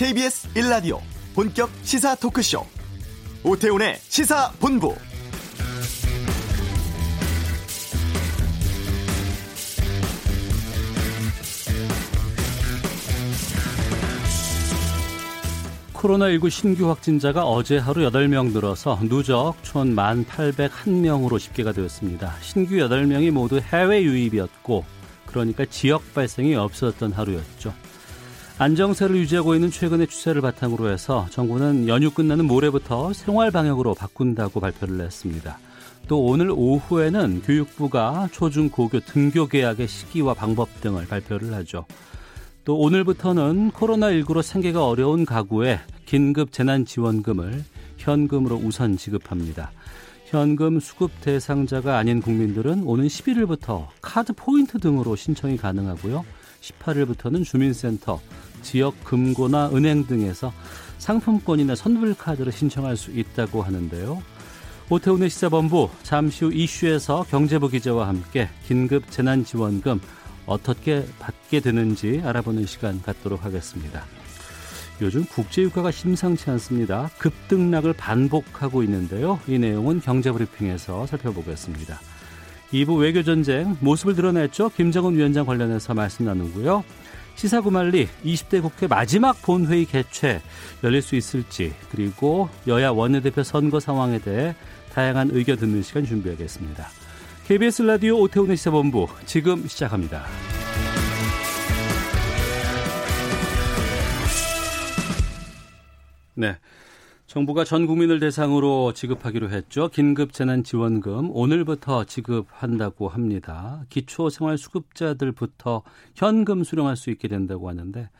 KBS 1라디오 본격 시사 토크쇼 오태훈의 시사본부 코로나19 신규 확진자가 어제 하루 8명 늘어서 누적 총 1,801명으로 집계가 되었습니다. 신규 8명이 모두 해외 유입이었고 그러니까 지역 발생이 없었던 하루였죠. 안정세를 유지하고 있는 최근의 추세를 바탕으로 해서 정부는 연휴 끝나는 모레부터 생활 방역으로 바꾼다고 발표를 했습니다. 또 오늘 오후에는 교육부가 초중 고교 등교 계약의 시기와 방법 등을 발표를 하죠. 또 오늘부터는 코로나19로 생계가 어려운 가구에 긴급 재난지원금을 현금으로 우선 지급합니다. 현금 수급 대상자가 아닌 국민들은 오는 11일부터 카드 포인트 등으로 신청이 가능하고요. 18일부터는 주민센터, 지역 금고나 은행 등에서 상품권이나 선불카드를 신청할 수 있다고 하는데요. 오태훈의 시사본부 잠시 후 이슈에서 경제부 기자와 함께 긴급 재난지원금 어떻게 받게 되는지 알아보는 시간 갖도록 하겠습니다. 요즘 국제유가가 심상치 않습니다. 급등락을 반복하고 있는데요. 이 내용은 경제브리핑에서 살펴보겠습니다. 2부 외교전쟁 모습을 드러냈죠. 김정은 위원장 관련해서 말씀 나누고요. 시사구말리 20대 국회 마지막 본회의 개최 열릴 수 있을지 그리고 여야 원내대표 선거 상황에 대해 다양한 의견 듣는 시간 준비하겠습니다. KBS 라디오 오태훈의 시사본부 지금 시작합니다. 네. 정부가 전 국민을 대상으로 지급하기로 했죠. 긴급 재난 지원금 오늘부터 지급한다고 합니다. 기초 생활 수급자들부터 현금 수령할 수 있게 된다고 하는데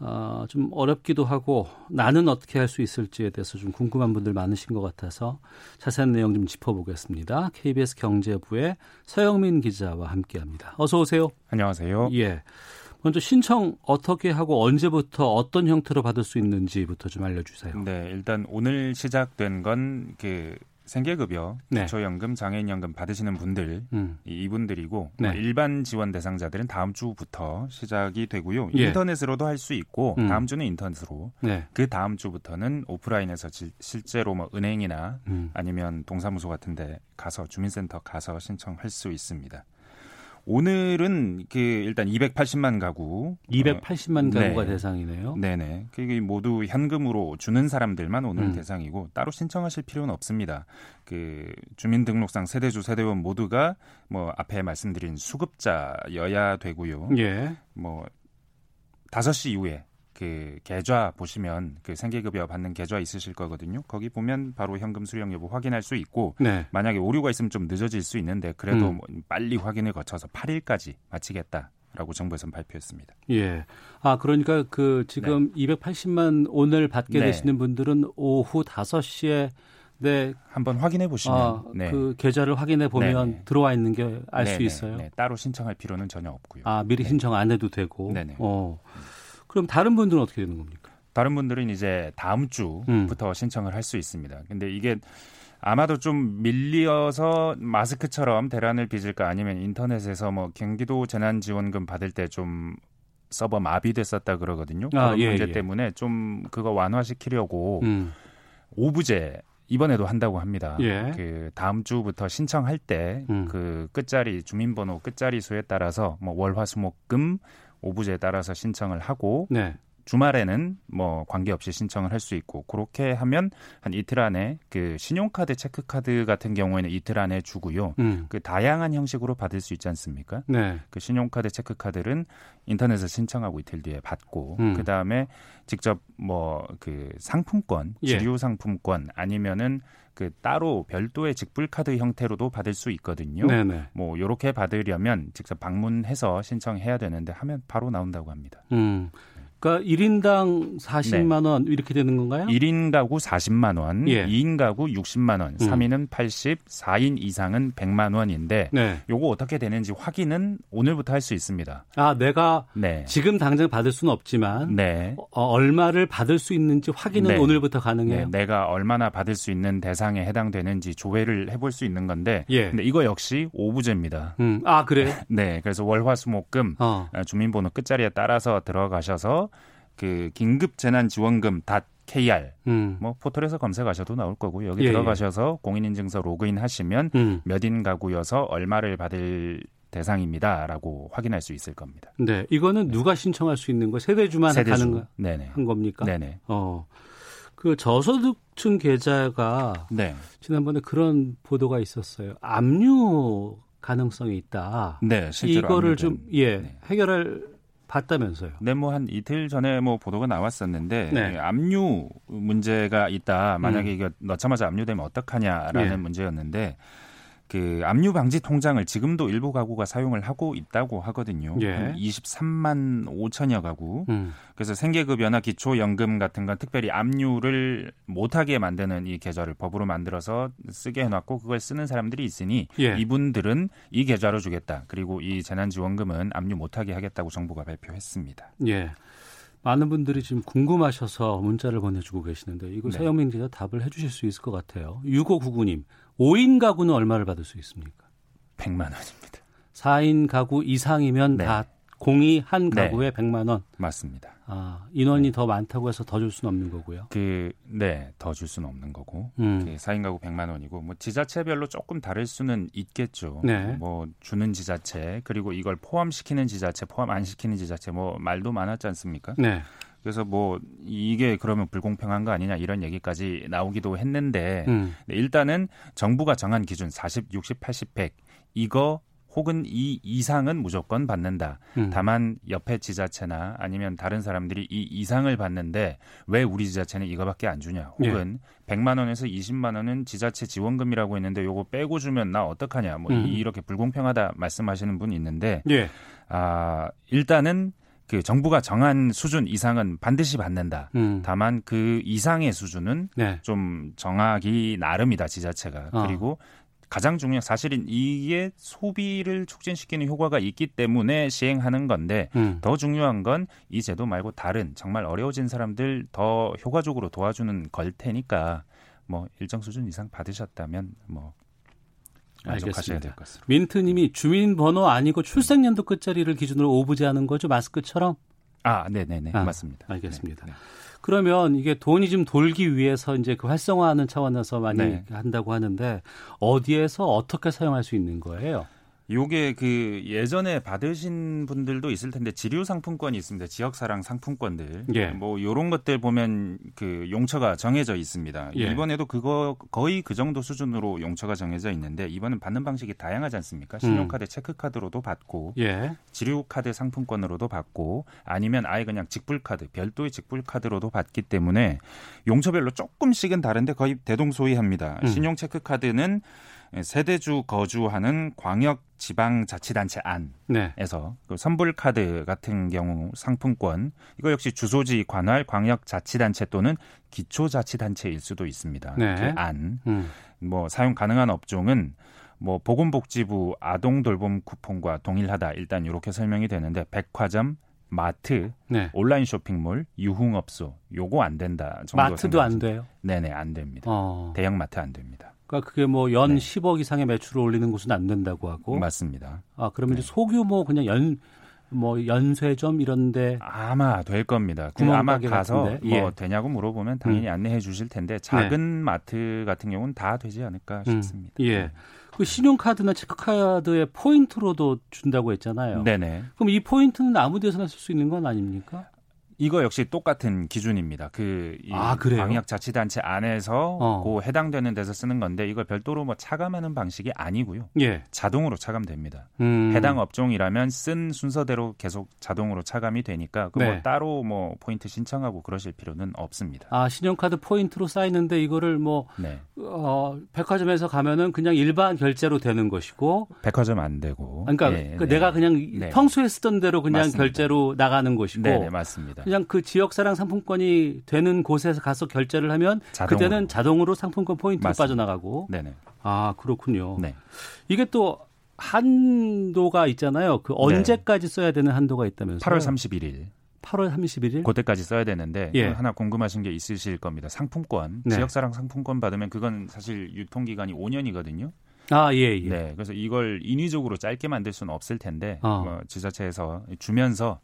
어, 좀 어렵기도 하고 나는 어떻게 할 수 있을지에 대해서 좀 궁금한 분들 많으신 것 같아서 자세한 내용 좀 짚어보겠습니다. KBS 경제부의 서영민 기자와 함께합니다. 어서 오세요. 안녕하세요. 예. 먼저 신청 어떻게 하고 언제부터 어떤 형태로 받을 수 있는지부터 좀 알려주세요. 네, 일단 오늘 시작된 건그 생계급여, 네. 기초연금, 장애인연금 받으시는 분들 음. 이분들이고 네. 일반 지원 대상자들은 다음 주부터 시작이 되고요. 예. 인터넷으로도 할 수 있고 음. 다음 주는 인터넷으로 네. 그 다음 주부터는 오프라인에서 지, 실제로 뭐 은행이나 음. 아니면 동사무소 같은데 가서 주민센터 가서 신청할 수 있습니다. 오늘은 그 일단 280만 가구 280만 어, 가구가 네. 대상이네요. 네네. 그게 모두 현금으로 주는 사람들만 오늘 음. 대상이고 따로 신청하실 필요는 없습니다. 그 주민등록상 세대주 세대원 모두가 뭐 앞에 말씀드린 수급자여야 되고요. 예. 뭐 5시 이후에 그 계좌 보시면 그 생계급여 받는 계좌 있으실 거거든요. 거기 보면 바로 현금 수령 여부 확인할 수 있고 네. 만약에 오류가 있으면 좀 늦어질 수 있는데 그래도 음. 뭐 빨리 확인을 거쳐서 8일까지 마치겠다. 라고 정부에서는 발표했습니다. 예. 아, 그러니까 그 지금 네. 280만 오늘 받게 네. 되시는 분들은 오후 5시에 네. 한번 확인해 보시면 아, 네. 그 계좌를 확인해 보면 네 들어와 있는 게 알 수 있어요. 네. 따로 신청할 필요는 전혀 없고요. 아, 미리 네. 신청 안 해도 되고. 네네. 어. 그럼 다른 분들은 어떻게 되는 겁니까? 다른 분들은 이제 다음 주부터 음. 신청을 할 수 있습니다. 근데 이게 아마도 좀 밀려서 마스크처럼 대란을 빚을까 아니면 인터넷에서 뭐 경기도 재난지원금 받을 때좀 서버 마비됐었다 그러거든요. 아, 그런 예, 문제 예. 때문에 좀 그거 완화시키려고 음. 오부제 이번에도 한다고 합니다. 예. 그 다음 주부터 신청할 때그 음. 그 끝자리 주민번호 끝자리 수에 따라서 뭐 월화수목금 오부제에 따라서 신청을 하고 네. 주말에는 뭐 관계없이 신청을 할 수 있고 그렇게 하면 한 이틀 안에 그 신용카드 체크카드 같은 경우에는 이틀 안에 주고요. 음. 그 다양한 형식으로 받을 수 있지 않습니까? 네. 그 신용카드 체크카드는 인터넷에서 신청하고 이틀 뒤에 받고 음. 그 다음에 직접 뭐 그 상품권, 예. 지류 상품권 아니면은 그 따로 별도의 직불 카드 형태로도 받을 수 있거든요. 네네. 뭐 요렇게 받으려면 직접 방문해서 신청해야 되는데 하면 바로 나온다고 합니다. 음. 그러니까 1인당 40만 원 이렇게 되는 건가요? 1인 가구 40만 원, 예. 2인 가구 60만 원, 음. 3인은 80, 4인 이상은 100만 원인데 네. 요거 어떻게 되는지 확인은 오늘부터 할 수 있습니다. 아, 내가 네. 지금 당장 받을 수는 없지만 네. 어, 얼마를 받을 수 있는지 확인은 네. 오늘부터 가능해요. 네, 내가 얼마나 받을 수 있는 대상에 해당되는지 조회를 해볼 수 있는 건데 예. 근데 이거 역시 오부제입니다. 음. 아, 그래? 네, 그래서 월화수목금 어. 어. 주민번호 끝자리에 따라서 들어가셔서 그 긴급 재난 지원금 닷 KR 음. 뭐 포털에서 검색하셔도 나올 거고 여기 예, 예. 들어가셔서 예. 공인인증서 로그인 하시면 음. 몇인 가구여서 얼마를 받을 대상입니다라고 확인할 수 있을 겁니다. 네, 이거는 누가 신청할 수 있는 거 세대주만 세대주. 가능한 네네. 한 겁니까? 네네. 어, 그 저소득층 계좌가 네. 지난번에 그런 보도가 있었어요. 압류 가능성이 있다. 네, 실제로 이거를 좀 예, 네. 해결할 봤다면서요. 네, 뭐 한 이틀 전에 뭐 보도가 나왔었는데 네. 압류 문제가 있다. 만약에 음. 이거 넣자마자 압류되면 어떡하냐라는 예. 문제였는데 그 압류 방지 통장을 지금도 일부 가구가 사용을 하고 있다고 하거든요. 예. 23만 5천여 가구. 음. 그래서 생계급여나 기초연금 같은 건 특별히 압류를 못하게 만드는 이 계좌를 법으로 만들어서 쓰게 해놨고 그걸 쓰는 사람들이 있으니 예. 이분들은 이 계좌로 주겠다. 그리고 이 재난지원금은 압류 못하게 하겠다고 정부가 발표했습니다. 예. 많은 분들이 지금 궁금하셔서 문자를 보내주고 계시는데 이거 네. 서영민 기자 답을 해주실 수 있을 것 같아요. 6599님, 5인 가구는 얼마를 받을 수 있습니까? 100만 원입니다. 4인 가구 이상이면 네. 다 공이 한 네. 가구에 네. 100만 원. 맞습니다. 아, 인원이 네. 더 많다고 해서 더 줄 수는 없는 거고요. 그 네, 더 줄 수는 없는 거고. 음. 그 4인 가구 100만 원이고 뭐 지자체별로 조금 다를 수는 있겠죠. 네. 뭐 주는 지자체 그리고 이걸 포함시키는 지자체, 포함 안 시키는 지자체 뭐 말도 많았지 않습니까? 네. 그래서 뭐 이게 그러면 불공평한 거 아니냐 이런 얘기까지 나오기도 했는데 음. 일단은 정부가 정한 기준 40, 60, 80, 100 이거 혹은 이 이상은 무조건 받는다. 음. 다만 옆에 지자체나 아니면 다른 사람들이 이 이상을 받는데 왜 우리 지자체는 이거밖에 안 주냐. 혹은 예. 100만 원에서 20만 원은 지자체 지원금이라고 했는데 요거 빼고 주면 나 어떡하냐. 뭐 음. 이렇게 불공평하다 말씀하시는 분이 있는데 예. 아, 일단은 그 정부가 정한 수준 이상은 반드시 받는다. 음. 다만 그 이상의 수준은 네. 좀 정하기 나름이다 지자체가. 어. 그리고 가장 중요한 사실은 이게 소비를 촉진시키는 효과가 있기 때문에 시행하는 건데 음. 더 중요한 건 이 제도 말고 다른 정말 어려워진 사람들 더 효과적으로 도와주는 걸 테니까 뭐 일정 수준 이상 받으셨다면 뭐 알겠습니다. 민트님이 주민번호 아니고 출생연도 끝자리를 기준으로 오부제하는 거죠 마스크처럼? 아, 네네네 아, 맞습니다. 알겠습니다. 네, 네. 그러면 이게 돈이 좀 돌기 위해서 이제 그 활성화하는 차원에서 많이 네. 한다고 하는데 어디에서 어떻게 사용할 수 있는 거예요? 요게 그 예전에 받으신 분들도 있을 텐데 지류 상품권이 있습니다. 지역 사랑 상품권들. 예. 뭐 요런 것들 보면 그 용처가 정해져 있습니다. 예. 이번에도 그거 거의 그 정도 수준으로 용처가 정해져 있는데 이번엔 받는 방식이 다양하지 않습니까? 신용카드, 음. 체크카드로도 받고 예. 지류카드 상품권으로도 받고 아니면 아예 그냥 직불카드, 별도의 직불카드로도 받기 때문에 용처별로 조금씩은 다른데 거의 대동소이합니다. 음. 신용 체크카드는 세대주 거주하는 광역 지방자치단체 안에서 네. 그 선불카드 같은 경우 상품권 이거 역시 주소지 관할 광역자치단체 또는 기초자치단체일 수도 있습니다. 네. 그 안. 음. 뭐 사용 가능한 업종은 뭐 보건복지부 아동 돌봄 쿠폰과 동일하다 일단 이렇게 설명이 되는데 백화점 마트, 네. 온라인 쇼핑몰, 유흥업소 요거 안 된다 정도 마트도 안 돼요? 네네 안 됩니다. 어. 대형 마트 안 됩니다. 그러니까 그게 뭐연 네. 10억 이상의 매출을 올리는 곳은 안 된다고 하고. 맞습니다. 아, 그러면 네. 이제 소규모 그냥 연, 뭐 연쇄점 이런데 아마 될 겁니다. 그 아마 가서 같은데. 뭐 예. 되냐고 물어보면 당연히 음. 안내해 주실 텐데 작은 네. 마트 같은 경우는 다 되지 않을까 음. 싶습니다. 음. 예. 그 신용카드나 체크카드에 포인트로도 준다고 했잖아요. 네네. 그럼 이 포인트는 아무 데서나 쓸 수 있는 건 아닙니까? 이거 역시 똑같은 기준입니다. 그 아, 광역자치단체 안에서 어. 그 해당되는 데서 쓰는 건데 이걸 별도로 뭐 차감하는 방식이 아니고요. 예. 자동으로 차감됩니다. 음. 해당 업종이라면 쓴 순서대로 계속 자동으로 차감이 되니까 그뭐 네. 따로 뭐 포인트 신청하고 그러실 필요는 없습니다. 아 신용카드 포인트로 쌓이는데 이거를 뭐 네. 어, 백화점에서 가면은 그냥 일반 결제로 되는 것이고 백화점 안 되고. 그러니까 예, 그 네. 내가 그냥 네. 평소에 쓰던 대로 그냥 맞습니다. 결제로 나가는 것이고. 네, 맞습니다. 그냥 그 지역 사랑 상품권이 되는 곳에서 가서 결제를 하면 자동으로. 그때는 자동으로 상품권 포인트가 빠져나가고. 네네. 아 그렇군요. 네. 이게 또 한도가 있잖아요. 그 네. 언제까지 네. 써야 되는 한도가 있다면서요? 8월 31일. 8월 31일? 그때까지 써야 되는데 예. 하나 궁금하신 게 있으실 겁니다. 상품권, 네. 지역사랑 상품권 받으면 그건 사실 유통기간이 5년이거든요. 아, 예, 예. 네. 그래서 이걸 인위적으로 짧게 만들 수는 없을 텐데 어. 뭐 지자체에서 주면서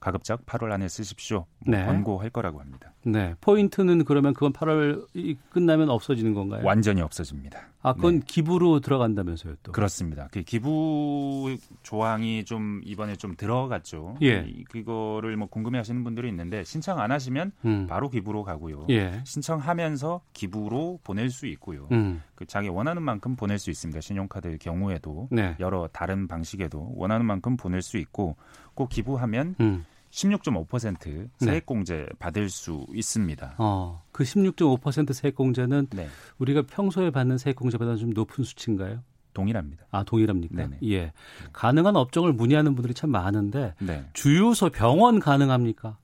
가급적 8월 안에 쓰십시오. 뭐 네. 권고할 거라고 합니다. 네. 포인트는 그러면 그건 8월 끝나면 없어지는 건가요? 완전히 없어집니다. 아, 그건 네. 기부로 들어간다면서요, 또. 그렇습니다. 그 기부 조항이 좀 이번에 좀 들어갔죠. 예. 그거를 뭐 궁금해 하시는 분들이 있는데 신청 안 하시면 음. 바로 기부로 가고요. 예. 신청하면서 기부로 보낼 수 있고요. 음. 그 자기 원하는 만큼 보낼 수 있습니다. 신용카드의 경우에도 네. 여러 다른 방식에도 원하는 만큼 보낼 수 있고 꼭 기부하면 음. 16.5% 세액공제 네. 받을 수 있습니다. 어, 그 16.5% 세액공제는 네. 우리가 평소에 받는 세액공제보다 좀 높은 수치인가요? 동일합니다. 아, 동일합니까? 네네. 예. 가능한 업종을 문의하는 분들이 참 많은데 네. 주유소, 병원 가능합니까?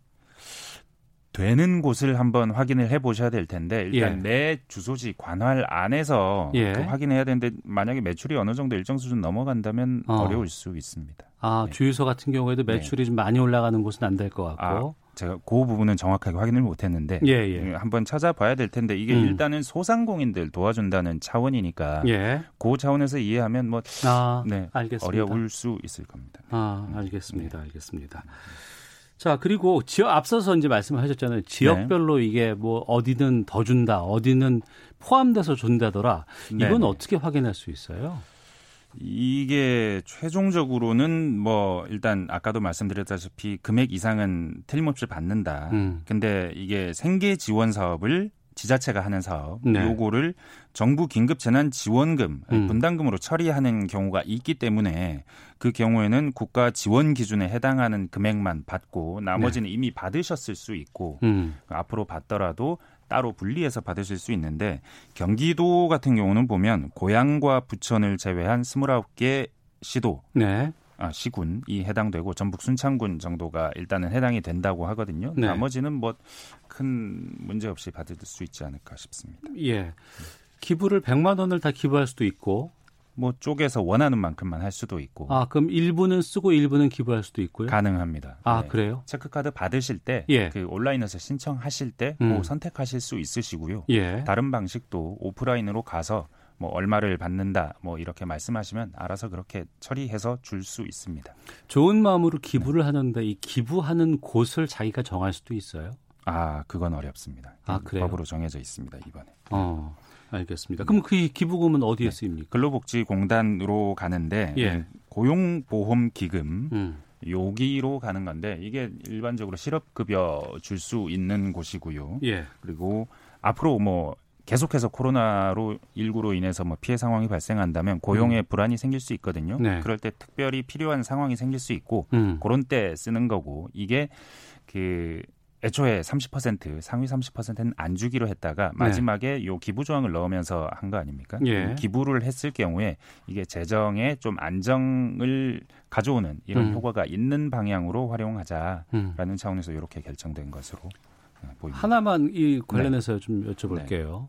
되는 곳을 한번 확인을 해 보셔야 될 텐데 일단 예. 내 주소지 관할 안에서 예. 그 확인해야 되는데 만약에 매출이 어느 정도 일정 수준 넘어간다면 어. 려울수 있습니다. 아 네. 주유소 같은 경우에도 네. 매출이 네. 좀 많이 올라가는 곳은 안 될 것 같고. 아, 제가 그 부분은 정확하게 확인을 못했는데 예, 예. 예. 한번 찾아봐야 될 텐데 이게 음. 일단은 소상공인들 도와준다는 차원이니까 예. 그 차원에서 이해하면 뭐 아, 네, 어려울 수 있을 겁니다. 아 알겠습니다, 네. 알겠습니다. 자, 그리고 지역 앞서서 이제 말씀을 하셨잖아요. 지역별로 네. 이게 뭐 어디는 더 준다, 어디는 포함돼서 준다더라. 이건 네. 어떻게 확인할 수 있어요? 이게 최종적으로는 뭐 일단 아까도 말씀드렸다시피 금액 이상은 틀림없이 받는다. 음. 근데 이게 생계 지원 사업을 지자체가 하는 사업 네. 요거를 정부 긴급 재난 지원금 음. 분담금으로 처리하는 경우가 있기 때문에 그 경우에는 국가 지원 기준에 해당하는 금액만 받고 나머지는 네. 이미 받으셨을 수 있고 음. 앞으로 받더라도 따로 분리해서 받으실 수 있는데 경기도 같은 경우는 보면 고향과 부천을 제외한 29개 시도 네. 아, 시군이 해당되고 전북 순창군 정도가 일단은 해당이 된다고 하거든요. 네. 나머지는 뭐 큰 문제 없이 받을 수 있지 않을까 싶습니다. 예. 기부를 100만 원을 다 기부할 수도 있고 뭐 쪼개서 원하는 만큼만 할 수도 있고. 아, 그럼 일부는 쓰고 일부는 기부할 수도 있고요? 가능합니다. 아, 네. 그래요? 체크카드 받으실 때, 예. 그 온라인에서 신청하실 때, 뭐 음. 뭐 선택하실 수 있으시고요. 예. 다른 방식도 오프라인으로 가서 뭐 얼마를 받는다 뭐 이렇게 말씀하시면 알아서 그렇게 처리해서 줄 수 있습니다. 좋은 마음으로 기부를 네. 하는데 이 기부하는 곳을 자기가 정할 수도 있어요? 아 그건 어렵습니다. 아 그래요? 법으로 정해져 있습니다 이번에. 어. 알겠습니다. 그럼 그 기부금은 어디에 네. 쓰입니까? 근로복지공단으로 가는데 예. 고용보험기금 음. 여기로 가는 건데 이게 일반적으로 실업급여 줄 수 있는 곳이고요. 예. 그리고 앞으로 뭐 계속해서 코로나로 19로 인해서 뭐 피해 상황이 발생한다면 고용에 음. 불안이 생길 수 있거든요. 네. 그럴 때 특별히 필요한 상황이 생길 수 있고 음. 그런 때 쓰는 거고 이게 그 애초에 30% 상위 30%는 안 주기로 했다가 네. 마지막에 네. 요 기부 조항을 넣으면서 한 거 아닙니까? 예. 기부를 했을 경우에 이게 재정에 좀 안정을 가져오는 이런 음. 효과가 있는 방향으로 활용하자라는 음. 차원에서 이렇게 결정된 것으로 보입니다. 하나만 이 관련해서 네. 좀 여쭤볼게요. 네.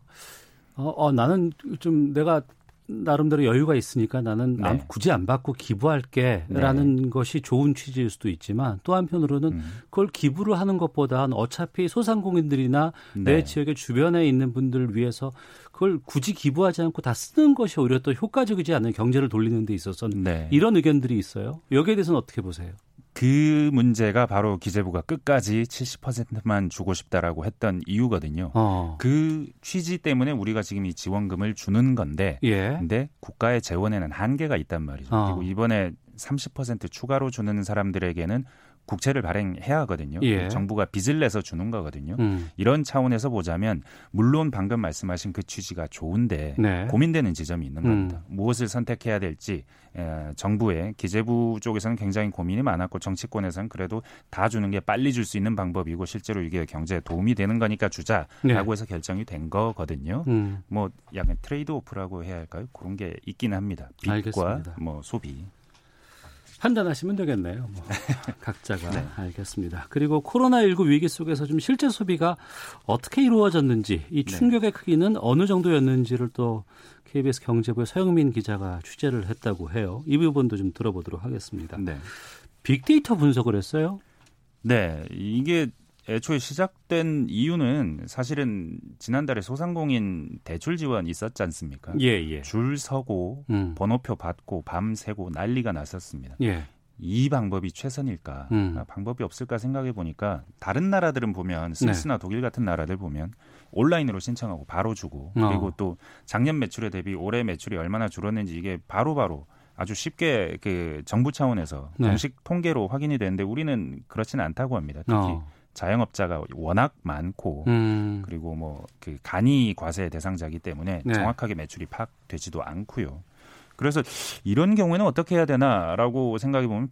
어, 어, 나는 좀 내가 나름대로 여유가 있으니까 나는 네. 굳이 안 받고 기부할게라는 네. 것이 좋은 취지일 수도 있지만 또 한편으로는 음. 그걸 기부를 하는 것보다 어차피 소상공인들이나 네. 내 지역의 주변에 있는 분들을 위해서 그걸 굳이 기부하지 않고 다 쓰는 것이 오히려 또 효과적이지 않은 경제를 돌리는 데 있어서는 네. 이런 의견들이 있어요. 여기에 대해서는 어떻게 보세요? 그 문제가 바로 기재부가 끝까지 70%만 주고 싶다라고 했던 이유거든요. 어. 그 취지 때문에 우리가 지금 이 지원금을 주는 건데, 예. 근데 국가의 재원에는 한계가 있단 말이죠. 어. 그리고 이번에 30% 추가로 주는 사람들에게는 국채를 발행해야 하거든요. 예. 정부가 빚을 내서 주는 거거든요. 음. 이런 차원에서 보자면 물론 방금 말씀하신 그 취지가 좋은데 네. 고민되는 지점이 있는 음. 겁니다. 무엇을 선택해야 될지 에, 정부의 기재부 쪽에서는 굉장히 고민이 많았고 정치권에서는 그래도 다 주는 게 빨리 줄 수 있는 방법이고 실제로 이게 경제에 도움이 되는 거니까 주자라고 네. 해서 결정이 된 거거든요. 음. 뭐 약간 트레이드 오프라고 해야 할까요? 그런 게 있긴 합니다. 빚과 알겠습니다. 뭐 소비. 판단하시면 되겠네요. 뭐 각자가 네. 알겠습니다. 그리고 코로나19 위기 속에서 좀 실제 소비가 어떻게 이루어졌는지 이 네. 충격의 네. 크기는 어느 정도였는지를 또 KBS 경제부의 서영민 기자가 취재를 했다고 해요. 이 부분도 좀 들어보도록 하겠습니다. 네. 빅데이터 분석을 했어요? 네, 이게 애초에 시작된 이유는 사실은 지난달에 소상공인 대출 지원 있었지 않습니까? 예, 예. 줄 서고 음. 번호표 받고 밤 새고 난리가 났었습니다. 예. 이 방법이 최선일까? 음. 아, 방법이 없을까 생각해 보니까 다른 나라들은 보면 스위스나 네. 독일 같은 나라들 보면 온라인으로 신청하고 바로 주고 어. 그리고 또 작년 매출에 대비 올해 매출이 얼마나 줄었는지 이게 바로바로 바로 아주 쉽게 그 정부 차원에서 네. 공식 통계로 확인이 되는데 우리는 그렇지는 않다고 합니다. 특히 어. 자영업자가 워낙 많고 음. 그리고 뭐 그 간이 과세 대상자이기 때문에 네. 정확하게 매출이 파악되지도 않고요. 그래서 이런 경우에는 어떻게 해야 되나라고 생각해 보면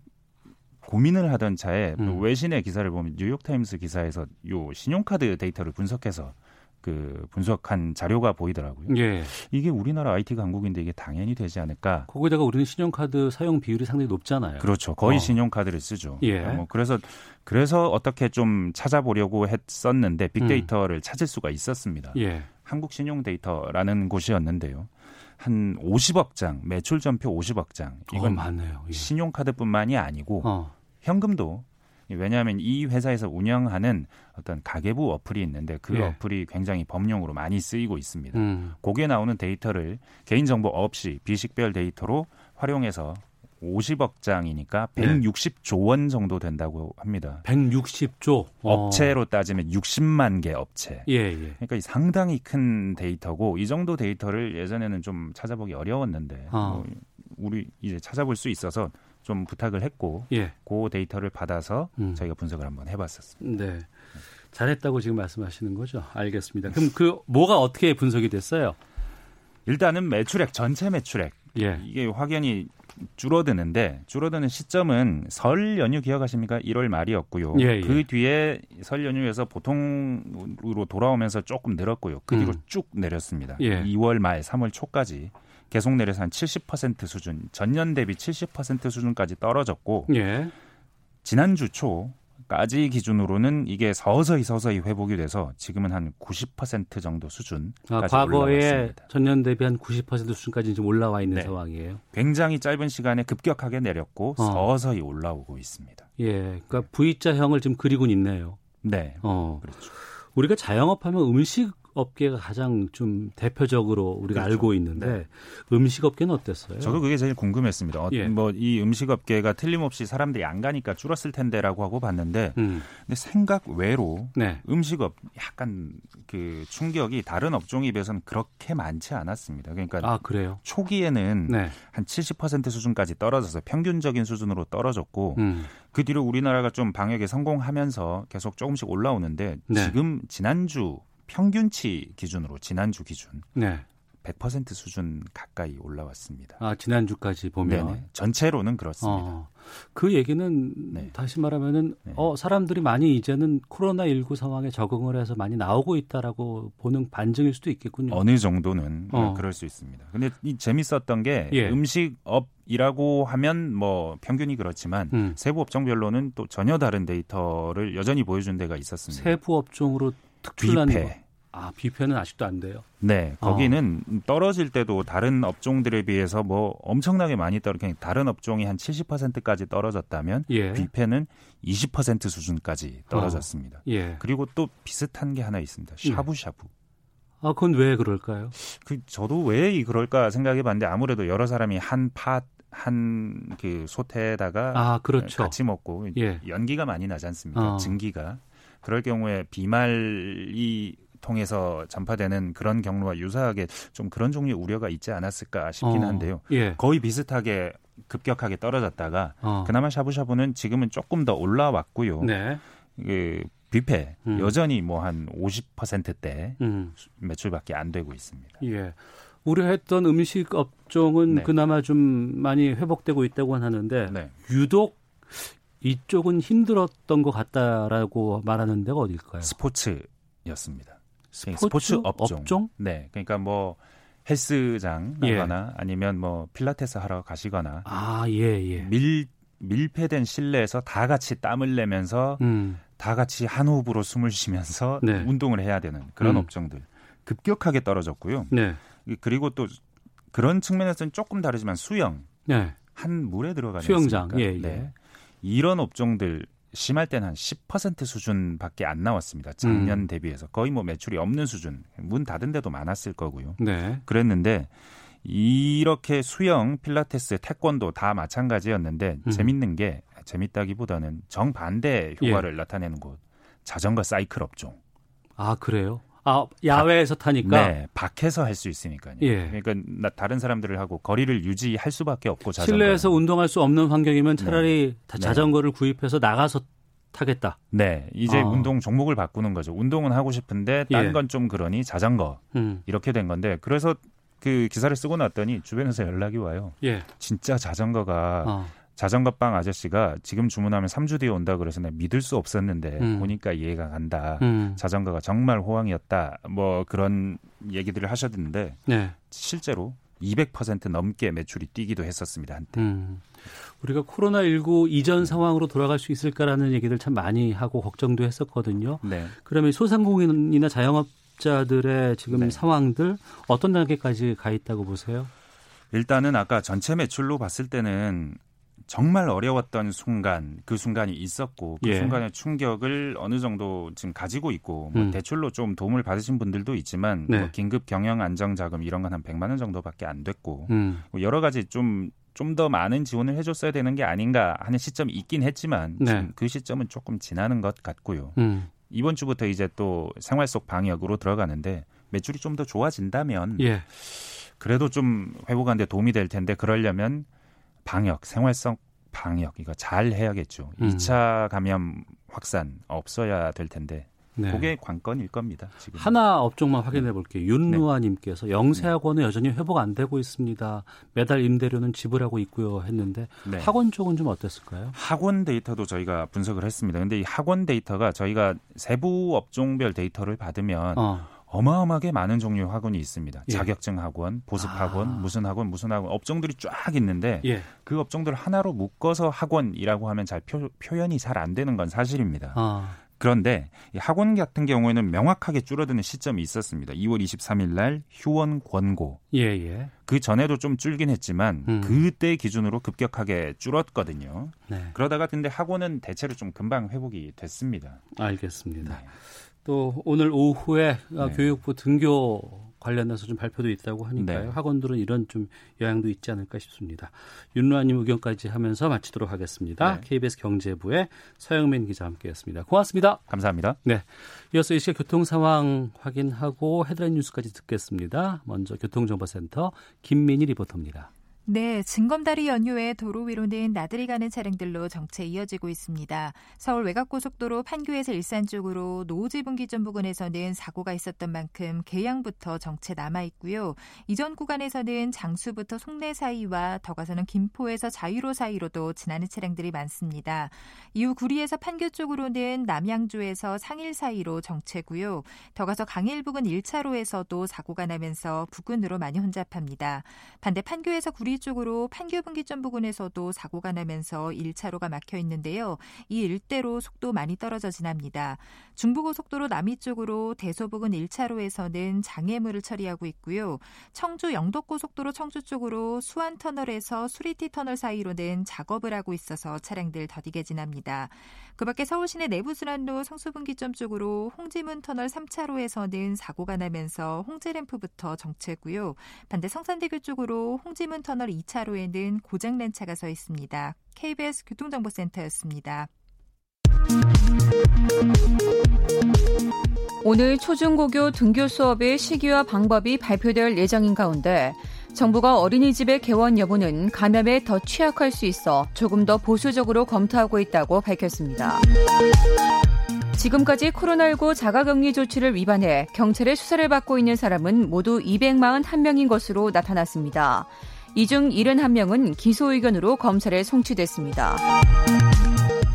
고민을 하던 차에 음. 외신의 기사를 보면 뉴욕타임스 기사에서 요 신용카드 데이터를 분석해서 그 분석한 자료가 보이더라고요. 예. 이게 우리나라 IT 강국인데 이게 당연히 되지 않을까? 거기다가 우리는 신용카드 사용 비율이 상당히 높잖아요. 그렇죠. 거의 어. 신용카드를 쓰죠. 예. 뭐 그래서 그래서 어떻게 좀 찾아보려고 했었는데 빅데이터를 음. 찾을 수가 있었습니다. 예. 한국 신용 데이터라는 곳이었는데요. 한 50억 장 매출 전표 50억 장 이건 어, 많네요. 예. 신용카드뿐만이 아니고 어. 현금도 왜냐하면 이 회사에서 운영하는 어떤 가계부 어플이 있는데 그 예. 어플이 굉장히 범용으로 많이 쓰이고 있습니다. 음. 거기에 나오는 데이터를 개인정보 없이 비식별 데이터로 활용해서 50억 장이니까 160조 원 정도 된다고 합니다. 160조 업체로 어. 따지면 60만 개 업체. 예, 예. 그러니까 상당히 큰 데이터고 이 정도 데이터를 예전에는 좀 찾아보기 어려웠는데 어. 뭐 우리 이제 찾아볼 수 있어서 좀 부탁을 했고 예. 그 데이터를 받아서 음. 저희가 분석을 한번 해봤었습니다. 네. 잘했다고 지금 말씀하시는 거죠? 알겠습니다. 그럼 그 뭐가 어떻게 분석이 됐어요? 일단은 매출액 전체 매출액 예. 이게 확연히 줄어드는데 줄어드는 시점은 설 연휴 기억하십니까? 1월 말이었고요. 예, 예. 그 뒤에 설 연휴에서 보통으로 돌아오면서 조금 늘었고요. 그 뒤로 음. 쭉 내렸습니다. 예. 2월 말, 3월 초까지 계속 내려서 한 70% 수준, 전년 대비 70% 수준까지 떨어졌고 예. 지난주 초까지 기준으로는 이게 서서히 서서히 회복이 돼서 지금은 한 90% 정도 수준까지 아, 과거에 올라왔습니다. 전년 대비 한 90% 수준까지 지금 올라와 있는 네. 상황이에요. 굉장히 짧은 시간에 급격하게 내렸고 어. 서서히 올라오고 있습니다. 예, 그러니까 V자형을 지금 그리고 있네요. 네, 어. 그렇죠. 우리가 자영업하면 음식 업계가 가장 좀 대표적으로 우리가 그렇죠. 알고 있는데 네. 음식 업계는 어땠어요? 저도 그게 제일 궁금했습니다. 어, 예. 뭐이 음식 업계가 틀림없이 사람들이 안 가니까 줄었을 텐데라고 하고 봤는데 음. 근데 생각 외로 네. 음식업 약간 그 충격이 다른 업종에 비해서는 그렇게 많지 않았습니다. 그러니까 아, 그래요? 초기에는 네. 한70% 수준까지 떨어져서 평균적인 수준으로 떨어졌고 음. 그 뒤로 우리나라가 좀 방역에 성공하면서 계속 조금씩 올라오는데 네. 지금 지난주 평균치 기준으로 지난주 기준 네. 100% 수준 가까이 올라왔습니다. 아 지난주까지 보면 네네. 전체로는 그렇습니다. 어, 그 얘기는 네. 다시 말하면은 네. 어 사람들이 많이 이제는 코로나 19 상황에 적응을 해서 많이 나오고 있다라고 보는 반증일 수도 있겠군요. 어느 정도는 어. 그럴 수 있습니다. 근데 이 재밌었던 게 예. 음식업 이라고 하면 뭐 평균이 그렇지만 음. 세부 업종별로는 또 전혀 다른 데이터를 여전히 보여준 데가 있었습니다. 세부 업종으로 특출난. 아, 뷔페는 아직도 안 돼요? 네. 거기는 어. 떨어질 때도 다른 업종들에 비해서 뭐 엄청나게 많이 떨어 그냥 다른 업종이 한 70%까지 떨어졌다면 예. 뷔페는 20% 수준까지 떨어졌습니다. 어. 예. 그리고 또 비슷한 게 하나 있습니다. 예. 샤브샤브. 아, 그건 왜 그럴까요? 그 저도 왜 그럴까 생각해 봤는데 아무래도 여러 사람이 한 팟, 한그 솥에다가 아, 그렇죠. 같이 먹고 예. 연기가 많이 나지 않습니까? 어. 증기가. 그럴 경우에 비말이 통해서 전파되는 그런 경로와 유사하게 좀 그런 종류의 우려가 있지 않았을까 싶긴 어, 한데요. 예. 거의 비슷하게 급격하게 떨어졌다가 어. 그나마 샤브샤브는 지금은 조금 더 올라왔고요. 네. 그 뷔페 음. 여전히 뭐 한 50%대 음. 매출밖에 안 되고 있습니다. 예. 우려했던 음식 업종은 네. 그나마 좀 많이 회복되고 있다고 하는데 네. 유독 이쪽은 힘들었던 것 같다라고 말하는 데가 어딜까요? 스포츠였습니다. 스포츠, 스포츠 업종. 업종. 네, 그러니까 뭐 헬스장 예. 가거나 예. 아니면 뭐 필라테스 하러 가시거나 아, 예, 예. 밀 밀폐된 실내에서 다 같이 땀을 내면서 음. 다 같이 한 호흡으로 숨을 쉬면서 네. 운동을 해야 되는 그런 음. 업종들 급격하게 떨어졌고요. 네. 그리고 또 그런 측면에서는 조금 다르지만 수영 네. 한 물에 들어가는 수영장 예, 예. 네. 이런 업종들 심할 때는 한 10% 수준밖에 안 나왔습니다. 작년 음. 대비해서 거의 뭐 매출이 없는 수준. 문 닫은 데도 많았을 거고요. 네. 그랬는데 이렇게 수영, 필라테스, 태권도 다 마찬가지였는데 음. 재밌는 게 재밌다기보다는 정반대 효과를 예. 나타내는 곳 자전거 사이클 업종. 아 그래요? 아 야외에서 타니까 네 밖에서 할 수 있으니까요. 예. 그러니까 나, 다른 사람들을 하고 거리를 유지할 수밖에 없고 자전거. 실내에서 운동할 수 없는 환경이면 차라리 네. 자전거를 네. 구입해서 나가서 타겠다. 네, 이제 아. 운동 종목을 바꾸는 거죠. 운동은 하고 싶은데 딴 건좀 예. 그러니 자전거 음. 이렇게 된 건데 그래서 그 기사를 쓰고 났더니 주변에서 연락이 와요. 예. 진짜 자전거가 어. 자전거빵 아저씨가 지금 주문하면 3주 뒤에 온다 그래서 내가 믿을 수 없었는데 음. 보니까 이해가 간다. 음. 자전거가 정말 호황이었다. 뭐 그런 얘기들을 하셨는데 네. 실제로 200% 넘게 매출이 뛰기도 했었습니다 한때. 음. 우리가 코로나 19 이전 상황으로 돌아갈 수 있을까라는 얘기들 참 많이 하고 걱정도 했었거든요. 네. 그러면 소상공인이나 자영업자들의 지금 네. 상황들 어떤 단계까지 가 있다고 보세요? 일단은 아까 전체 매출로 봤을 때는 정말 어려웠던 순간 그 순간이 있었고 그 예. 순간의 충격을 어느 정도 지금 가지고 있고 뭐 음. 대출로 좀 도움을 받으신 분들도 있지만 네. 뭐 긴급 경영 안정 자금 이런 건 한 100만 원 정도밖에 안 됐고 음. 뭐 여러 가지 좀 좀 더 많은 지원을 해줬어야 되는 게 아닌가 하는 시점이 있긴 했지만 네. 지금 그 시점은 조금 지나는 것 같고요. 음. 이번 주부터 이제 또 생활 속 방역으로 들어가는데 매출이 좀 더 좋아진다면 예. 그래도 좀 회복하는데 도움이 될 텐데 그러려면 방역, 생활성 방역 이거 잘 해야겠죠. 음. 2차 감염 확산 없어야 될 텐데 네. 그게 관건일 겁니다. 지금. 하나 업종만 확인해 볼게요. 윤루아님께서 네. 영세학원은 여전히 회복 안 되고 있습니다. 매달 임대료는 지불하고 있고요 했는데 네. 학원 쪽은 좀 어땠을까요? 학원 데이터도 저희가 분석을 했습니다. 근데 이 학원 데이터가 저희가 세부 업종별 데이터를 받으면 어. 어마어마하게 많은 종류의 학원이 있습니다. 예. 자격증 학원, 보습 학원, 아. 무슨 학원, 무슨 학원 업종들이 쫙 있는데 예. 그 업종들 하나로 묶어서 학원이라고 하면 잘 표, 현이 잘 안 되는 건 사실입니다. 아. 그런데 이 학원 같은 경우에는 명확하게 줄어드는 시점이 있었습니다. 2월 23일 날 휴원 권고. 예, 예. 그 전에도 좀 줄긴 했지만 음. 그때 기준으로 급격하게 줄었거든요. 네. 그러다가 근데 학원은 대체로 좀 금방 회복이 됐습니다. 알겠습니다. 네. 또 오늘 오후에 네. 교육부 등교 관련해서 좀 발표도 있다고 하니까요. 네. 학원들은 이런 좀 영향도 있지 않을까 싶습니다. 윤로아님 의견까지 하면서 마치도록 하겠습니다. 네. KBS 경제부의 서영민 기자 함께했습니다. 고맙습니다. 감사합니다. 네. 이어서 이 시각 교통 상황 확인하고 헤드라인 뉴스까지 듣겠습니다. 먼저 교통정보센터 김민희 리포터입니다. 네, 징검다리 연휴에 도로 위로는 나들이 가는 차량들로 정체 이어지고 있습니다. 서울 외곽고속도로 판교에서 일산 쪽으로 노지 분기점 부근에서는 사고가 있었던 만큼 계양부터 정체 남아 있고요. 이전 구간에서는 장수부터 송내 사이와 더 가서는 김포에서 자유로 사이로도 지나는 차량들이 많습니다. 이후 구리에서 판교 쪽으로는 남양주에서 상일 사이로 정체고요. 더 가서 강일 부근 1차로에서도 사고가 나면서 부근으로 많이 혼잡합니다. 반대 판교에서 구리 쪽으로 판교 분기점 부근에서도 사고가 나면서 1차로가 막혀 있는데요. 이 일대로 속도 많이 떨어져 지납니다. 중부고속도로 남이 쪽으로 대소 부근 1차로에서는 장애물을 처리하고 있고요. 청주 영덕고속도로 청주 쪽으로 수안터널에서 수리티 터널 사이로는 작업을 하고 있어서 차량들 더디게 지납니다. 그 밖에 서울 시내 내부순환로 성수분기점 쪽으로 홍지문 터널 3차로에서는 사고가 나면서 홍제램프부터 정체고요. 반대 성산대교 쪽으로 홍지문 터널 2차로에는 고장난 차가 서 있습니다. KBS 교통정보센터였습니다. 오늘 초중고교 등교 수업의 시기와 방법이 발표될 예정인 가운데 정부가 어린이집의 개원 여부는 감염에 더 취약할 수 있어 조금 더 보수적으로 검토하고 있다고 밝혔습니다. 지금까지 코로나19 자가격리 조치를 위반해 경찰의 수사를 받고 있는 사람은 모두 241명인 것으로 나타났습니다. 이 중 71명은 기소 의견으로 검찰에 송치됐습니다.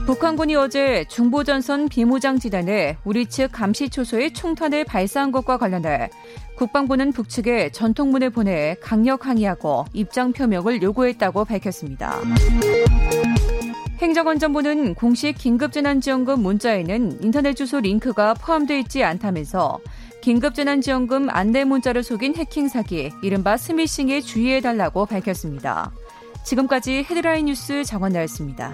북한군이 어제 중보전선 비무장지단에 우리 측 감시초소에 총탄을 발사한 것과 관련해 국방부는 북측에 전통문을 보내 강력 항의하고 입장 표명을 요구했다고 밝혔습니다. 행정안전부는 공식 긴급재난지원금 문자에는 인터넷 주소 링크가 포함되어 있지 않다면서 긴급재난지원금 안내 문자를 속인 해킹 사기, 이른바 스미싱에 주의해달라고 밝혔습니다. 지금까지 헤드라인 뉴스 정원나였습니다.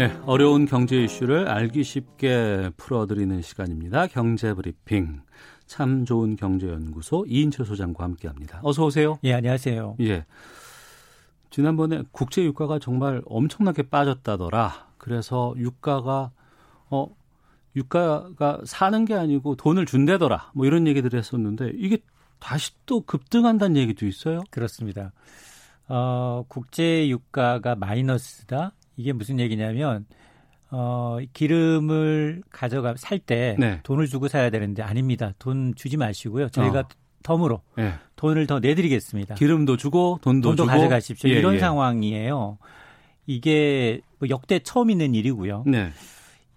네, 어려운 경제 이슈를 알기 쉽게 풀어드리는 시간입니다. 경제 브리핑. 참 좋은 경제연구소 이인철 소장과 함께합니다. 어서 오세요. 예, 안녕하세요. 예. 지난번에 국제 유가가 정말 엄청나게 빠졌다더라. 그래서 유가가 어 유가가 사는 게 아니고 돈을 준대더라. 뭐 이런 얘기들 했었는데 이게 다시 또 급등한다는 얘기도 있어요. 그렇습니다. 어, 국제 유가가 마이너스다. 이게 무슨 얘기냐면 어, 기름을 가져가 살때 네. 돈을 주고 사야 되는데 아닙니다. 돈 주지 마시고요. 저희가 어. 덤으로 네. 돈을 더 내드리겠습니다. 기름도 주고 돈도, 돈도 주고 가져가십시오. 예, 이런 예. 상황이에요. 이게 뭐 역대 처음 있는 일이고요. 네.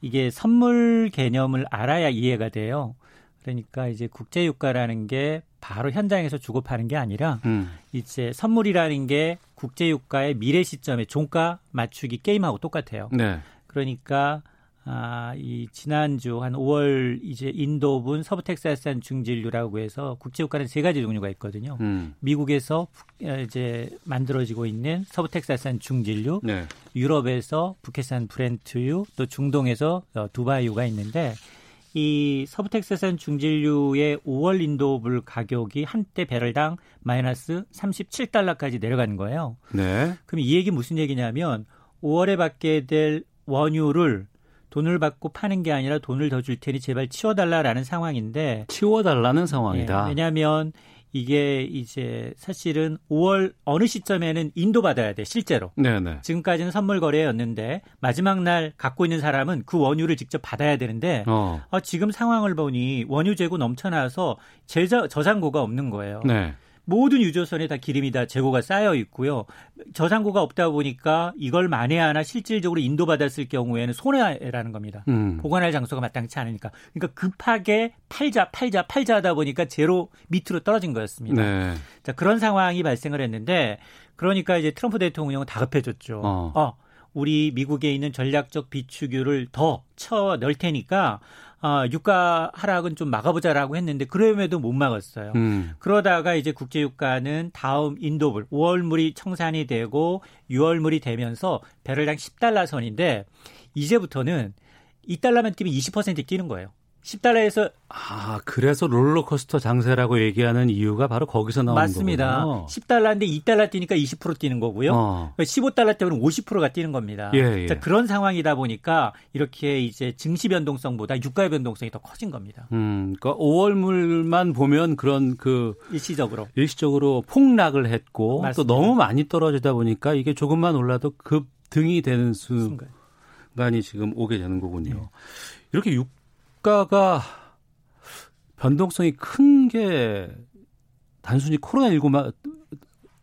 이게 선물 개념을 알아야 이해가 돼요. 그러니까 이제 국제유가라는 게 바로 현장에서 주고 파는 게 아니라 음. 이제 선물이라는 게 국제 유가의 미래 시점에 종가 맞추기 게임하고 똑같아요. 네. 그러니까 아, 이 지난주 한 5월 이제 인도분 서부 텍사스산 중진류라고 해서 국제유가는 세 가지 종류가 있거든요. 음. 미국에서 이제 만들어지고 있는 서부 텍사스산 중진류, 네. 유럽에서 북해산 브렌트유, 또 중동에서 어, 두바이유가 있는데 이 서부 텍사스산 중진류의 5월 인도불 가격이 한때 배럴당 마이너스 37달러까지 내려가는 거예요. 네. 그럼 이 얘기 무슨 얘기냐면 5월에 받게 될 원유를 돈을 받고 파는 게 아니라 돈을 더 줄 테니 제발 치워달라라는 상황인데 치워달라는 상황이다. 네, 왜냐하면 이게 이제 사실은 5월 어느 시점에는 인도 받아야 돼 실제로. 네네. 지금까지는 선물 거래였는데 마지막 날 갖고 있는 사람은 그 원유를 직접 받아야 되는데 어. 어 지금 상황을 보니 원유 재고 넘쳐나서 제저, 저장고가 없는 거예요. 네. 모든 유조선에 다 기름이 다 재고가 쌓여 있고요. 저장고가 없다 보니까 이걸 만회하나 실질적으로 인도받았을 경우에는 손해라는 겁니다. 음. 보관할 장소가 마땅치 않으니까. 그러니까 급하게 팔자, 팔자, 팔자 하다 보니까 제로 밑으로 떨어진 거였습니다. 네. 자, 그런 상황이 발생을 했는데 그러니까 이제 트럼프 대통령은 다급해졌죠. 어. 어 우리 미국에 있는 전략적 비축유를 더쳐 넣을 테니까 어, 유가 하락은 좀 막아보자라고 했는데 그럼에도 못 막았어요. 음. 그러다가 이제 국제 유가는 다음 인도불 5월물이 청산이 되고 6월물이 되면서 배럴당 10달러 선인데 이제부터는 2달러만 뛰면 20% 뛰는 거예요. 10달러에서 아 그래서 롤러코스터 장세라고 얘기하는 이유가 바로 거기서 나오는 맞습니다. 거군요. 10달러인데 2달러 뛰니까 20% 뛰는 거고요. 어. 15달러 때면 50%가 뛰는 겁니다. 예, 그러니까 예. 그런 상황이다 보니까 이렇게 이제 증시 변동성보다 유가의 변동성이 더 커진 겁니다. 음, 그러니까 5월물만 보면 그런 그 일시적으로 일시적으로 폭락을 했고 맞습니다. 또 너무 많이 떨어지다 보니까 이게 조금만 올라도 급 등이 되는 순간이 지금 오게 되는 거군요. 예. 이렇게 6 주가가 변동성이 큰 게 단순히 코로나19만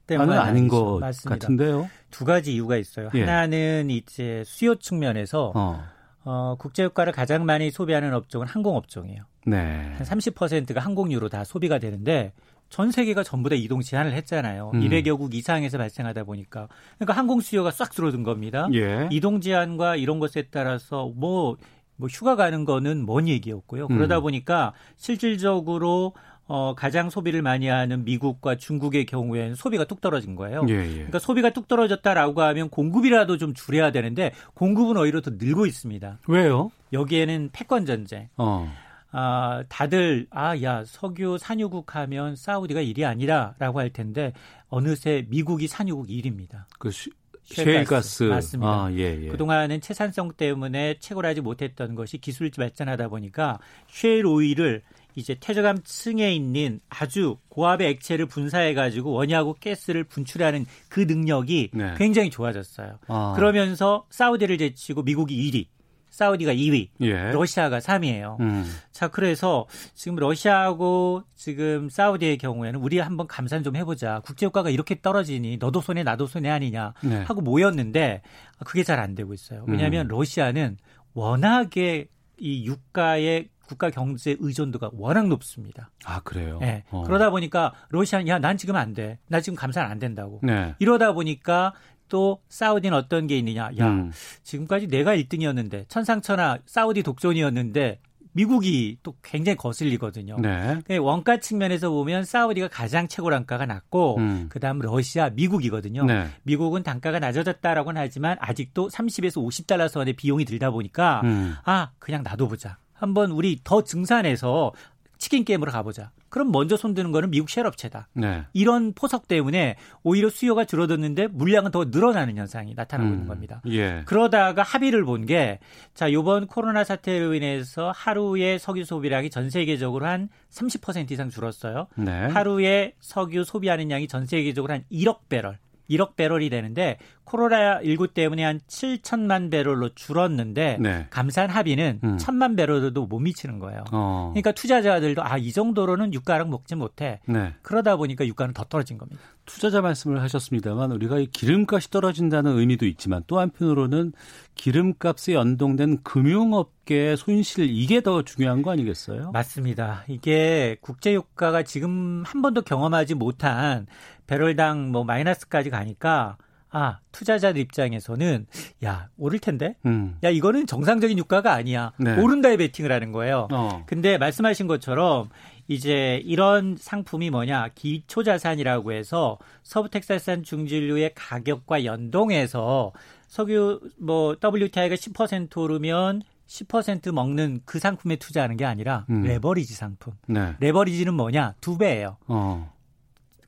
때문은 아닌 것 맞습니다. 같은데요. 두 가지 이유가 있어요. 예. 하나는 이제 수요 측면에서 어. 어, 국제유가를 가장 많이 소비하는 업종은 항공업종이에요. 네. 한 30%가 항공유로 다 소비가 되는데 전 세계가 전부 다 이동 제한을 했잖아요. 음. 200여국 이상에서 발생하다 보니까. 그러니까 항공 수요가 싹 줄어든 겁니다. 예. 이동 제한과 이런 것에 따라서 뭐 뭐 휴가 가는 거는 먼 얘기였고요. 그러다 음. 보니까 실질적으로 어, 가장 소비를 많이 하는 미국과 중국의 경우에는 소비가 뚝 떨어진 거예요. 예, 예. 그러니까 소비가 뚝 떨어졌다라고 하면 공급이라도 좀 줄여야 되는데 공급은 오히려 더 늘고 있습니다. 왜요? 여기에는 패권 전쟁. 어. 아, 다들 아, 야, 석유 산유국 하면 사우디가 일이 아니라라고 할 텐데 어느새 미국이 산유국 1위입니다. 그 셰일가스 맞습니다. 아, 예, 예. 그동안은 채산성 때문에 채굴하지 못했던 것이 기술 발전하다 보니까 셰일 오일을 이제 퇴적암층에 있는 아주 고압의 액체를 분사해 가지고 원유하고 가스를 분출하는 그 능력이 네. 굉장히 좋아졌어요. 아. 그러면서 사우디를 제치고 미국이 1위, 사우디가 2위, 예. 러시아가 3위예요. 음. 자, 그래서 지금 러시아하고 지금 사우디의 경우에는 우리 한번 감산 좀 해보자. 국제유가가 이렇게 떨어지니 너도 손해 나도 손해 아니냐 네. 하고 모였는데 그게 잘 안 되고 있어요. 왜냐하면 음. 러시아는 워낙에 이 유가의 국가 경제 의존도가 워낙 높습니다. 아 그래요? 네. 어. 그러다 보니까 러시아는 야난 지금 안 돼. 나 지금 감산 안 된다고. 네. 이러다 보니까 또 사우디는 어떤 게 있느냐? 야 음. 지금까지 내가 1등이었는데 천상천하 사우디 독존이었는데 미국이 또 굉장히 거슬리거든요. 네. 그 원가 측면에서 보면 사우디가 가장 최고 단가가 낮고 음. 그다음 러시아, 미국이거든요. 네. 미국은 단가가 낮아졌다라고는 하지만 아직도 30에서 50달러 선의 비용이 들다 보니까 음. 아 그냥 놔둬보자. 한번 우리 더 증산해서 치킨 게임으로 가보자. 그럼 먼저 손드는 거는 미국 쉘업체다. 네. 이런 포석 때문에 오히려 수요가 줄어들는데 물량은 더 늘어나는 현상이 나타나고 음, 있는 겁니다. 예. 그러다가 합의를 본 게 자, 요번 코로나 사태로 인해서 하루에 석유 소비량이 전 세계적으로 한 30% 이상 줄었어요. 네. 하루에 석유 소비하는 양이 전 세계적으로 한 1억 배럴 1억 배럴이 되는데 코로나19 때문에 한 7천만 배럴로 줄었는데 네. 감산 합의는 음. 1천만 배럴도 못 미치는 거예요. 어. 그러니까 투자자들도 아 이 정도로는 유가랑 먹지 못해. 네. 그러다 보니까 유가는 더 떨어진 겁니다. 투자자 말씀을 하셨습니다만 우리가 이 기름값이 떨어진다는 의미도 있지만 또 한편으로는 기름값에 연동된 금융업계의 손실 이게 더 중요한 거 아니겠어요? 맞습니다. 이게 국제유가가 지금 한 번도 경험하지 못한 배럴당 뭐 마이너스까지 가니까 아 투자자들 입장에서는 야 오를 텐데 음. 야 이거는 정상적인 유가가 아니야 네. 오른다에 베팅을 하는 거예요. 어. 근데 말씀하신 것처럼 이제 이런 상품이 뭐냐 기초 자산이라고 해서 서부 텍사스산 중질유의 가격과 연동해서 석유 뭐 WTI가 10% 오르면 10% 먹는 그 상품에 투자하는 게 아니라 음. 레버리지 상품. 네. 레버리지는 뭐냐? 두 배예요. 어.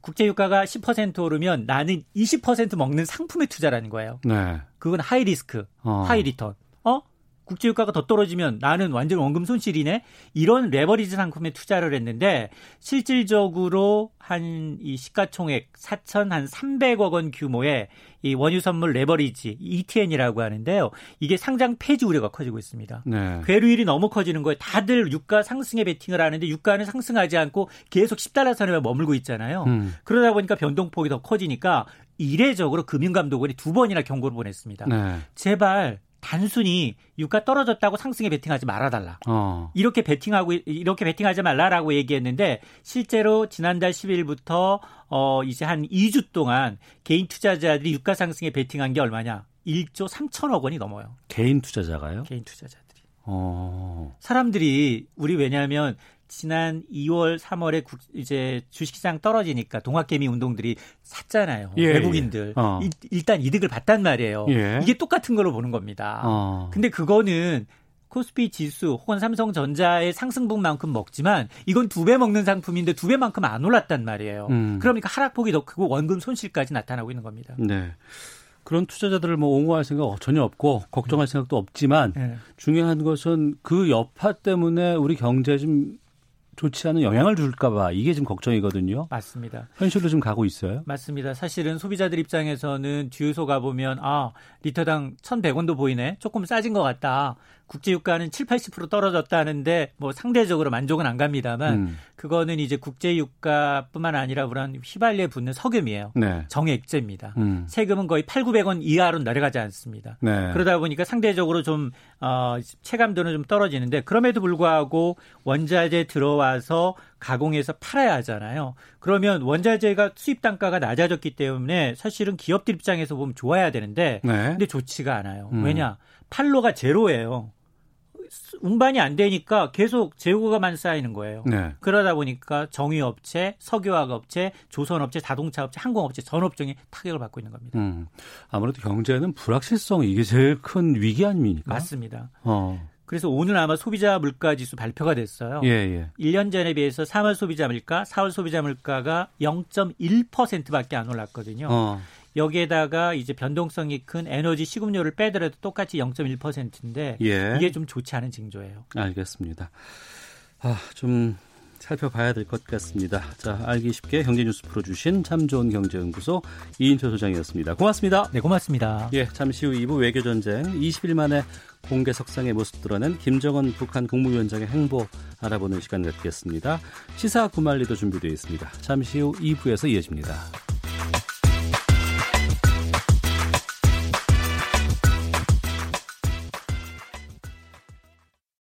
국제 유가가 10% 오르면 나는 20% 먹는 상품에 투자라는 거예요. 네. 그건 high risk, 어. high return. 어? 국제유가가 더 떨어지면 나는 완전 원금 손실이네. 이런 레버리지 상품에 투자를 했는데 실질적으로 한 이 시가총액 4천 한 3 0 0억 원 규모의 이 원유 선물 레버리지 ETN이라고 하는데요. 이게 상장 폐지 우려가 커지고 있습니다. 네. 괴리율이 너무 커지는 거예요. 다들 유가 상승에 베팅을 하는데 유가는 상승하지 않고 계속 10달러 선에 머물고 있잖아요. 음. 그러다 보니까 변동폭이 더 커지니까 이례적으로 금융감독원이 두 번이나 경고를 보냈습니다. 네. 제발 단순히 유가 떨어졌다고 상승에 베팅하지 말아달라. 어. 이렇게 베팅하고 이렇게 베팅하지 말라라고 얘기했는데 실제로 지난달 10일부터 어 이제 한 2주 동안 개인 투자자들이 유가 상승에 베팅한 게 얼마냐? 1조 3천억 원이 넘어요. 개인 투자자가요? 개인 투자자들이. 어. 사람들이 우리 왜냐하면 지난 2월, 3월에 국, 이제 주식시장 떨어지니까 동학개미 운동들이 샀잖아요. 예, 외국인들. 예. 어. 이, 일단 이득을 봤단 말이에요. 예. 이게 똑같은 걸로 보는 겁니다. 어. 근데 그거는 코스피 지수 혹은 삼성전자의 상승분만큼 먹지만 이건 두 배 먹는 상품인데 두 배만큼 안 올랐단 말이에요. 음. 그러니까 하락폭이 더 크고 원금 손실까지 나타나고 있는 겁니다. 네. 그런 투자자들을 뭐 옹호할 생각 전혀 없고 걱정할 생각도 없지만 네. 중요한 것은 그 여파 때문에 우리 경제 좀 좋지 않은 영향을 줄까봐 이게 지금 걱정이거든요. 맞습니다. 현실로 좀 가고 있어요. 맞습니다. 사실은 소비자들 입장에서는 주유소 가보면 아 리터당 1,100원도 보이네. 조금 싸진 것 같다. 국제유가는 7, 80% 떨어졌다는데 뭐 상대적으로 만족은 안 갑니다만 음. 그거는 이제 국제유가뿐만 아니라 그런 휘발유에 붙는 석유이에요. 네. 정액제입니다. 음. 세금은 거의 8, 900원 이하로 내려가지 않습니다. 네. 그러다 보니까 상대적으로 좀 어, 체감도는 좀 떨어지는데 그럼에도 불구하고 원자재 들어와서 가공해서 팔아야 하잖아요. 그러면 원자재가 수입 단가가 낮아졌기 때문에 사실은 기업들 입장에서 보면 좋아야 되는데 네. 근데 좋지가 않아요. 음. 왜냐? 팔로가 제로예요. 운반이 안 되니까 계속 재고가만 쌓이는 거예요. 네. 그러다 보니까 정유업체, 석유화학업체, 조선업체, 자동차업체, 항공업체, 전업종이 타격을 받고 있는 겁니다. 음, 아무래도 경제는 불확실성 이게 제일 큰 위기 아닙니까? 맞습니다. 어. 그래서 오늘 아마 소비자 물가 지수 발표가 됐어요. 예, 예. 1년 전에 비해서 3월 소비자 물가, 4월 소비자 물가가 0.1%밖에 안 올랐거든요. 어. 여기에다가 이제 변동성이 큰 에너지 식음료를 빼더라도 똑같이 0.1%인데 예. 이게 좀 좋지 않은 징조예요. 알겠습니다. 아, 좀 살펴봐야 될 것 같습니다. 자, 알기 쉽게 경제 뉴스 풀어주신 참 좋은 경제연구소 이인철 소장이었습니다. 고맙습니다. 네, 고맙습니다. 예, 잠시 후 2부 외교전쟁 20일 만에 공개 석상의 모습 드러낸 김정은 북한 국무위원장의 행보 알아보는 시간 갖겠습니다. 시사 구말리도 준비되어 있습니다. 잠시 후 2부에서 이어집니다.